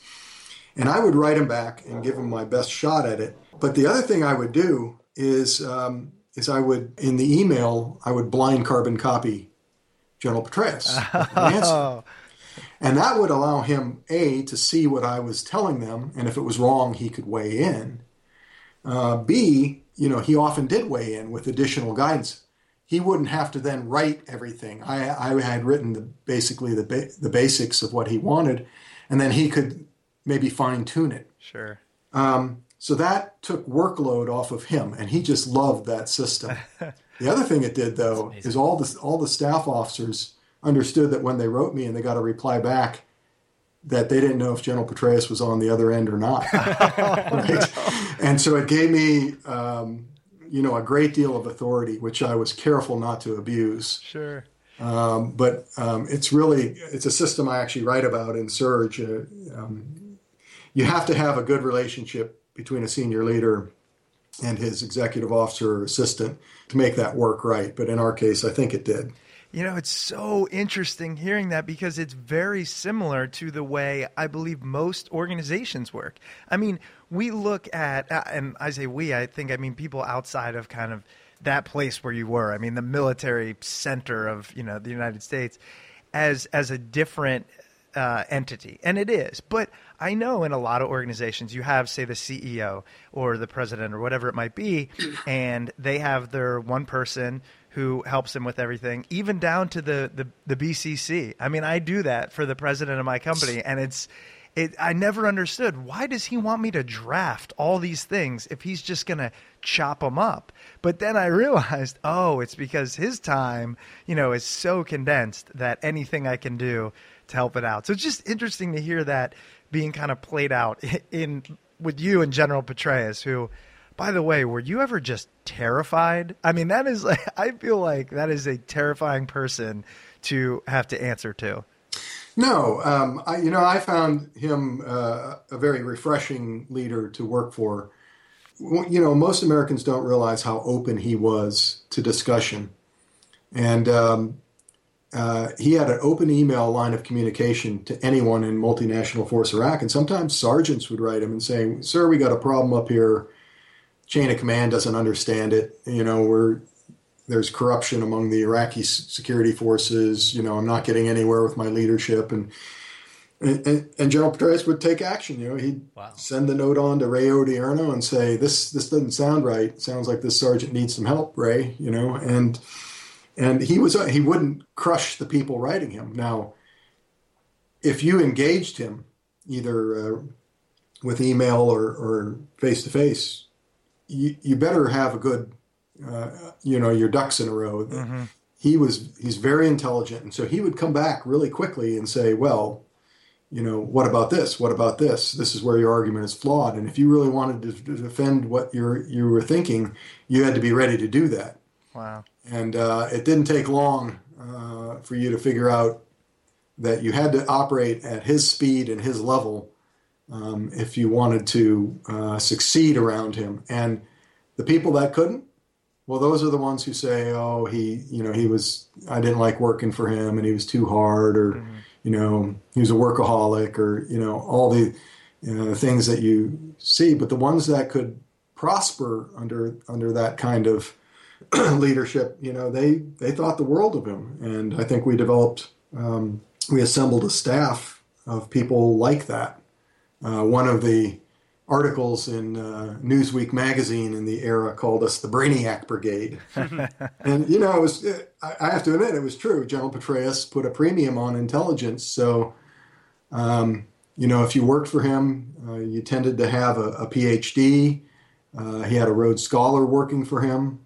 And I would write him back and give him my best shot at it. But the other thing I would do is um, is I would in the email I would blind carbon copy General Petraeus. with the answer. Oh, And that would allow him, A, to see what I was telling them, and if it was wrong, he could weigh in. Uh, B, you know, he often did weigh in with additional guidance. He wouldn't have to then write everything. I, I had written the, basically the, ba- the basics of what he wanted, and then he could maybe fine tune it. sure. Um, so that took workload off of him, and he just loved that system. the other thing it did, though, is all the all the staff officers understood that when they wrote me and they got a reply back, that they didn't know if General Petraeus was on the other end or not. right? And so it gave me, um, you know, a great deal of authority, which I was careful not to abuse. Sure. Um, but um, it's really it's a system I actually write about in Surge. Uh, um, you have to have a good relationship between a senior leader and his executive officer or assistant to make that work right. But in our case, I think it did. You know, it's so interesting hearing that because it's very similar to the way I believe most organizations work. I mean, we look at, uh, and I say we, I think I mean people outside of kind of that place where you were. I mean, the military center of, you know, the United States as as a different uh, entity, and it is. But I know in a lot of organizations, you have, say, the CEO or the president or whatever it might be, and they have their one person who helps them with everything, even down to the, the the BCC. I mean, I do that for the president of my company, and it's. It, I never understood why does he want me to draft all these things if he's just going to chop them up. But then I realized, oh, it's because his time, you know, is so condensed that anything I can do to help it out. So it's just interesting to hear that being kind of played out in with you and General Petraeus, who, by the way, were you ever just terrified? I mean, that is I feel like that is a terrifying person to have to answer to. No, um, I, you know, I found him uh, a very refreshing leader to work for. You know, most Americans don't realize how open he was to discussion, and um, uh, he had an open email line of communication to anyone in multinational force Iraq. And sometimes sergeants would write him and saying, "Sir, we got a problem up here. Chain of command doesn't understand it. You know, we're there's corruption among the Iraqi security forces. You know, I'm not getting anywhere with my leadership." And and, and General Petraeus would take action. You know, he'd send the note on to Ray Odierno and say, "This this doesn't sound right. Sounds like this sergeant needs some help, Ray." You know, and and he was he wouldn't crush the people writing him. Now, if you engaged him either uh, with email or or face to face, you you better have a good uh, you know your ducks in a row. He was he's very intelligent, and so he would come back really quickly and say, "Well, you know, what about this? What about this? This is where your argument is flawed." And if you really wanted to, to defend what you're you were thinking, you had to be ready to do that. Wow. And uh, it didn't take long uh, for you to figure out that you had to operate at his speed and his level um, if you wanted to uh, succeed around him. And the people that couldn't, well, those are the ones who say, "Oh, he, you know, he was, I didn't like working for him, and he was too hard, or, you know, he was a workaholic, or, you know, all the you know, things that you see." But the ones that could prosper under under that kind of leadership, you know, they they thought the world of him, and I think we developed, um, we assembled a staff of people like that. Uh, one of the articles in uh, Newsweek magazine in the era called us the Brainiac Brigade, and you know, it was I I have to admit it was true. General Petraeus put a premium on intelligence, so. Um, you know, if you worked for him, uh, you tended to have a, a PhD. Uh, he had a Rhodes Scholar working for him.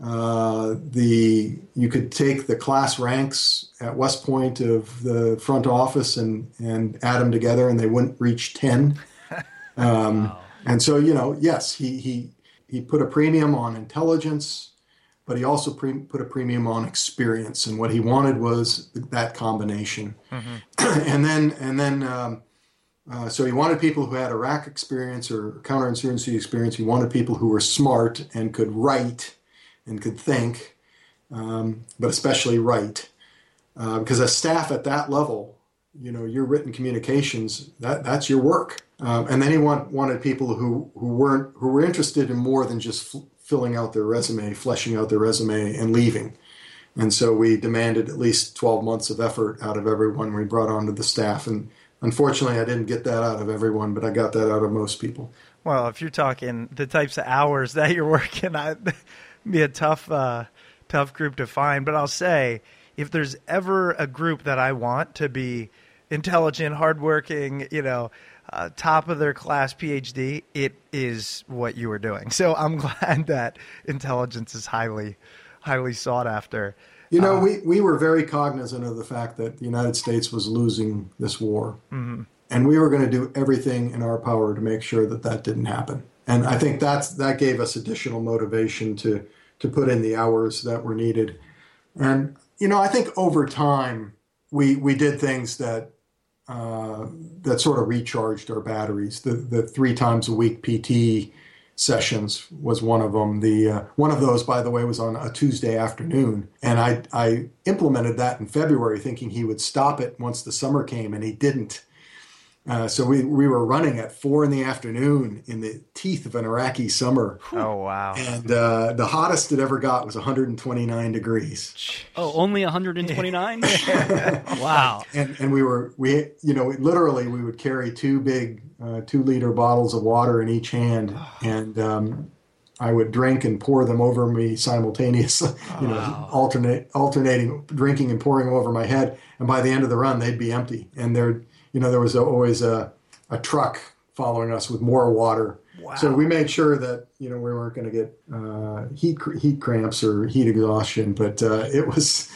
Uh, the you could take the class ranks at West Point of the front office and and add them together, and they wouldn't reach ten. Um, wow. And so, you know, yes, he he he put a premium on intelligence, but he also pre- put a premium on experience, and what he wanted was that combination. Mm-hmm. and then and then. Um, uh, so he wanted people who had Iraq experience or counterinsurgency experience. He wanted people who were smart and could write and could think, um, but especially write. Uh, because a staff at that level, you know, your written communications, that, that's your work. Um, and then he want, wanted people who, who weren't who were interested in more than just f- filling out their resume, fleshing out their resume, and leaving. And so we demanded at least 12 months of effort out of everyone we brought onto the staff. And unfortunately, I didn't get that out of everyone, but I got that out of most people. Well, if you're talking the types of hours that you're working, I be a tough, uh, tough group to find. But I'll say, if there's ever a group that I want to be intelligent, hardworking, you know, uh, top of their class PhD, it is what you are doing. So I'm glad that intelligence is highly, highly sought after. You know, uh, we, we were very cognizant of the fact that the United States was losing this war. Mm-hmm. And we were going to do everything in our power to make sure that that didn't happen. And I think that's that gave us additional motivation to to put in the hours that were needed. And you know, I think over time we we did things that uh, that sort of recharged our batteries. The the three times a week PT sessions was one of them. The uh, one of those, by the way, was on a Tuesday afternoon, and I I implemented that in February, thinking he would stop it once the summer came, and he didn't. Uh, so we, we were running at four in the afternoon in the teeth of an Iraqi summer. Oh wow! And uh, the hottest it ever got was 129 degrees. Oh, only 129? wow! And and we were we you know literally we would carry two big uh, two liter bottles of water in each hand, and um, I would drink and pour them over me simultaneously. You know, wow. alternate alternating drinking and pouring them over my head. And by the end of the run, they'd be empty, and they're you know, there was always a, a truck following us with more water. Wow. So we made sure that you know we weren't going to get uh, heat heat cramps or heat exhaustion. But uh, it was,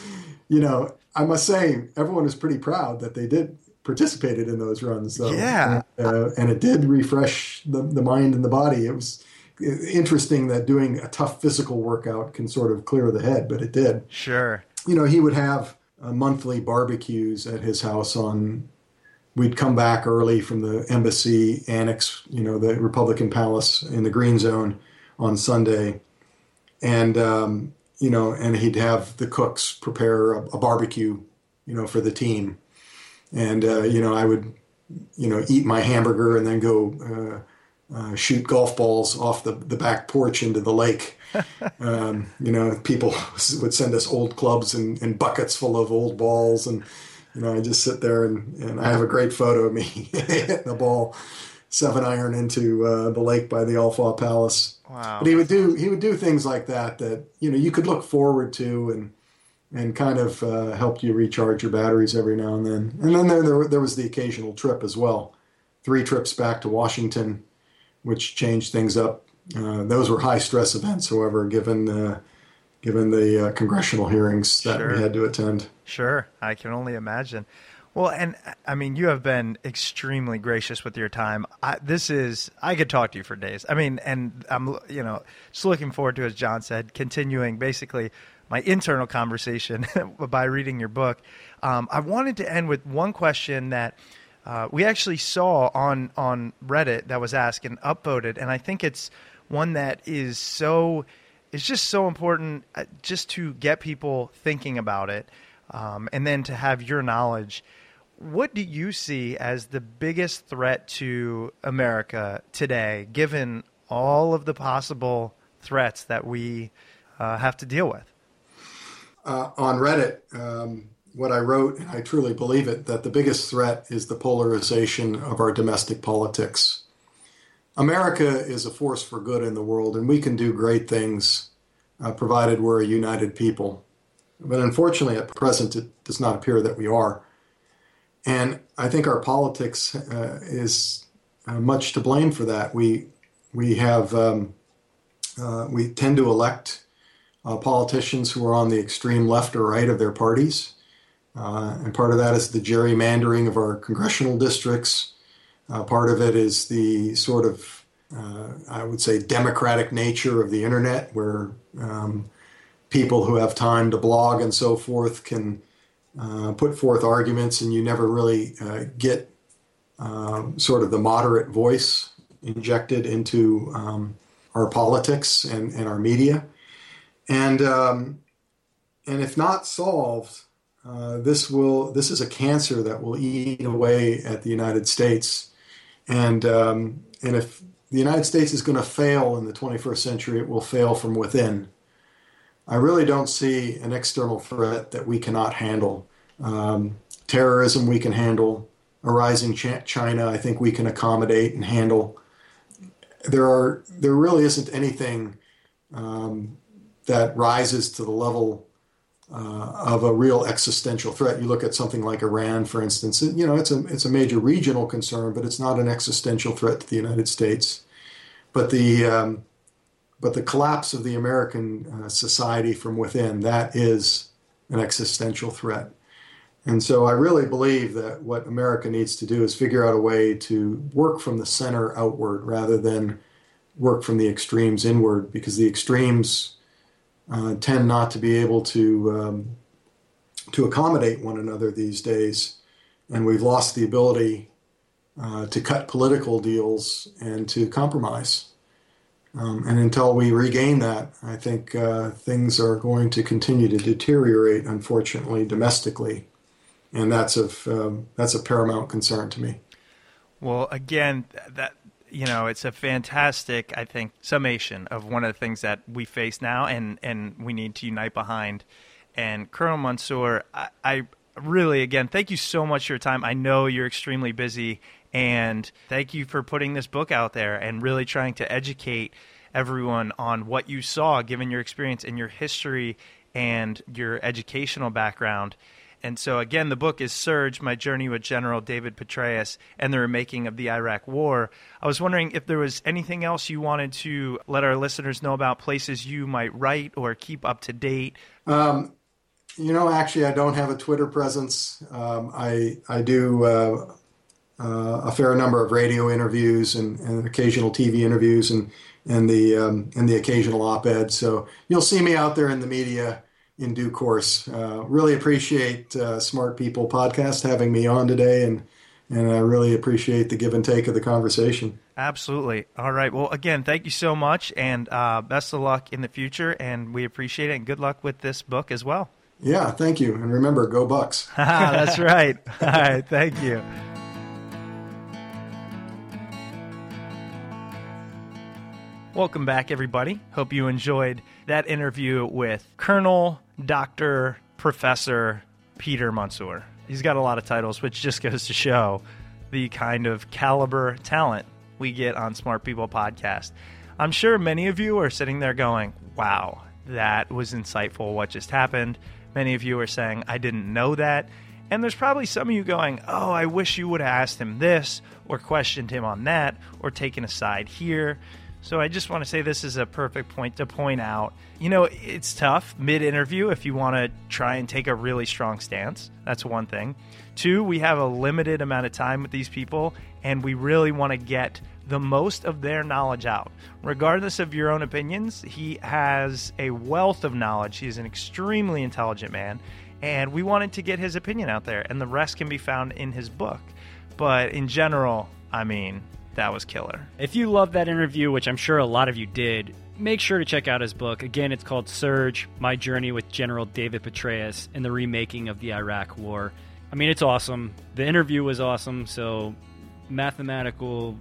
you know, I must say everyone was pretty proud that they did participated in those runs. Though. Yeah, and, uh, and it did refresh the, the mind and the body. It was interesting that doing a tough physical workout can sort of clear the head, but it did. Sure. You know, he would have uh, monthly barbecues at his house on we'd come back early from the embassy annex, you know, the Republican Palace in the Green Zone on Sunday, and um, you know, and he'd have the cooks prepare a, a barbecue, you know, for the team, and uh, you know, I would, you know, eat my hamburger and then go. Uh, uh, shoot golf balls off the, the back porch into the lake. um, you know, people would send us old clubs and, and buckets full of old balls, and you know, I just sit there and, and I have a great photo of me hitting the ball seven iron into uh, the lake by the Al Palace. Wow. But he would do he would do things like that that you know you could look forward to and and kind of uh, helped you recharge your batteries every now and then. And then there, there there was the occasional trip as well, three trips back to Washington, which changed things up. Uh, those were high stress events, however, given uh, given the uh, congressional hearings that sure. we had to attend. Sure, I can only imagine. Well, and I mean, you have been extremely gracious with your time. I, this is, I could talk to you for days. I mean, and I'm, you know, just looking forward to, as John said, continuing basically my internal conversation by reading your book. Um, I wanted to end with one question that uh, we actually saw on on Reddit that was asked and upvoted, and I think it's one that is so it's just so important uh, just to get people thinking about it um, and then to have your knowledge. What do you see as the biggest threat to America today, given all of the possible threats that we uh, have to deal with? Uh, on Reddit, um, what I wrote, and I truly believe it, that the biggest threat is the polarization of our domestic politics. America is a force for good in the world, and we can do great things uh, provided we're a united people. But unfortunately, at present, it does not appear that we are. And I think our politics uh, is uh, much to blame for that. We we have um, uh, we tend to elect uh, politicians who are on the extreme left or right of their parties. Uh, and part of that is the gerrymandering of our congressional districts. Part of it is the sort of, uh, I would say, democratic nature of the internet, where um, people who have time to blog and so forth can uh, put forth arguments, and you never really uh, get um, sort of the moderate voice injected into um, our politics and, and our media. And um, and if not solved, uh, this will this is a cancer that will eat away at the United States. And um, and if the United States is going to fail in the 21st century, it will fail from within. I really don't see an external threat that we cannot handle. Um, terrorism we can handle. A rising China, I think we can accommodate and handle. There are there really isn't anything um, that rises to the level uh, of a real existential threat. You look at something like Iran, for instance. You know, it's a it's a major regional concern, but it's not an existential threat to the United States. But the um, but the collapse of the American uh, society from within that is an existential threat. And so I really believe that what America needs to do is figure out a way to work from the center outward rather than work from the extremes inward, because the extremes uh, tend not to be able to um, to accommodate one another these days, and we've lost the ability uh, to cut political deals and to compromise. Um, and until we regain that, I think uh, things are going to continue to deteriorate, unfortunately, domestically, and that's of um, that's a paramount concern to me. Well, again, that you know, it's a fantastic, I think, summation of one of the things that we face now and, and we need to unite behind. And Colonel Mansoor, I, I really, again, thank you so much for your time. I know you're extremely busy, and thank you for putting this book out there and really trying to educate everyone on what you saw, given your experience and your history and your educational background. And so, again, the book is Surge My Journey with General David Petraeus and the Remaking of the Iraq War. I was wondering if there was anything else you wanted to let our listeners know about, places you might write or keep up to date. Um, you know, actually, I don't have a Twitter presence. Um, I, I do uh, uh, a fair number of radio interviews and, and occasional TV interviews and, and, the, um, and the occasional op ed. So you'll see me out there in the media in due course. Uh, really appreciate uh, Smart People podcast having me on today, and and I really appreciate the give and take of the conversation. Absolutely. All right. Well, again, thank you so much, and uh, best of luck in the future. And we appreciate it, and good luck with this book as well. Yeah, thank you, and remember, go Bucks. That's right. All right, thank you. Welcome back, everybody. Hope you enjoyed that interview with Colonel Dr. Professor Peter Mansoor. He's got a lot of titles, which just goes to show the kind of caliber talent we get on Smart People Podcast. I'm sure many of you are sitting there going, wow, that was insightful what just happened. Many of you are saying, I didn't know that. And there's probably some of you going, oh, I wish you would have asked him this, or questioned him on that, or taken a side here. So I just want to say this is a perfect point to point out. You know, it's tough mid interview if you want to try and take a really strong stance. That's one thing. Two, we have a limited amount of time with these people, and we really want to get the most of their knowledge out. Regardless of your own opinions, he has a wealth of knowledge. He's an extremely intelligent man, and we wanted to get his opinion out there, and the rest can be found in his book. But in general, I mean, that was killer. If you loved that interview, which I'm sure a lot of you did, make sure to check out his book. Again, it's called Surge My Journey with General David Petraeus in the Remaking of the Iraq War. I mean, it's awesome. The interview was awesome, so mathematical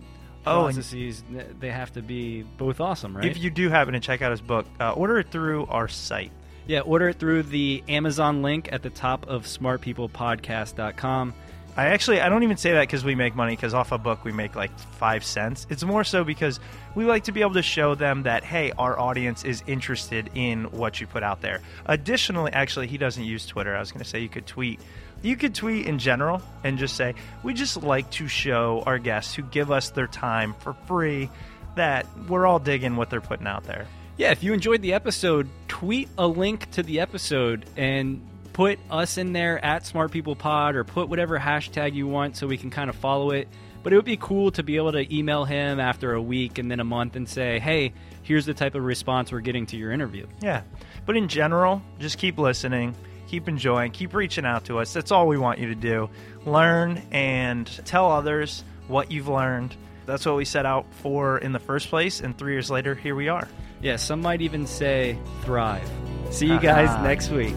oh, processes, they have to be both awesome, right? If you do happen to check out his book, uh, order it through our site. Yeah, order it through the Amazon link at the top of smartpeoplepodcast.com. I actually I don't even say that because we make money because off a book we make like five cents. It's more so because we like to be able to show them that hey, our audience is interested in what you put out there. Additionally, actually, he doesn't use Twitter. I was going to say you could tweet. You could tweet in general and just say we just like to show our guests who give us their time for free that we're all digging what they're putting out there. Yeah, if you enjoyed the episode, tweet a link to the episode and put us in there at Smart People Pod or put whatever hashtag you want so we can kind of follow it. But it would be cool to be able to email him after a week and then a month and say, hey, here's the type of response we're getting to your interview. Yeah. But in general, just keep listening, keep enjoying, keep reaching out to us. That's all we want you to do. Learn and tell others what you've learned. That's what we set out for in the first place. And three years later, here we are. Yeah, some might even say thrive. See you guys next week.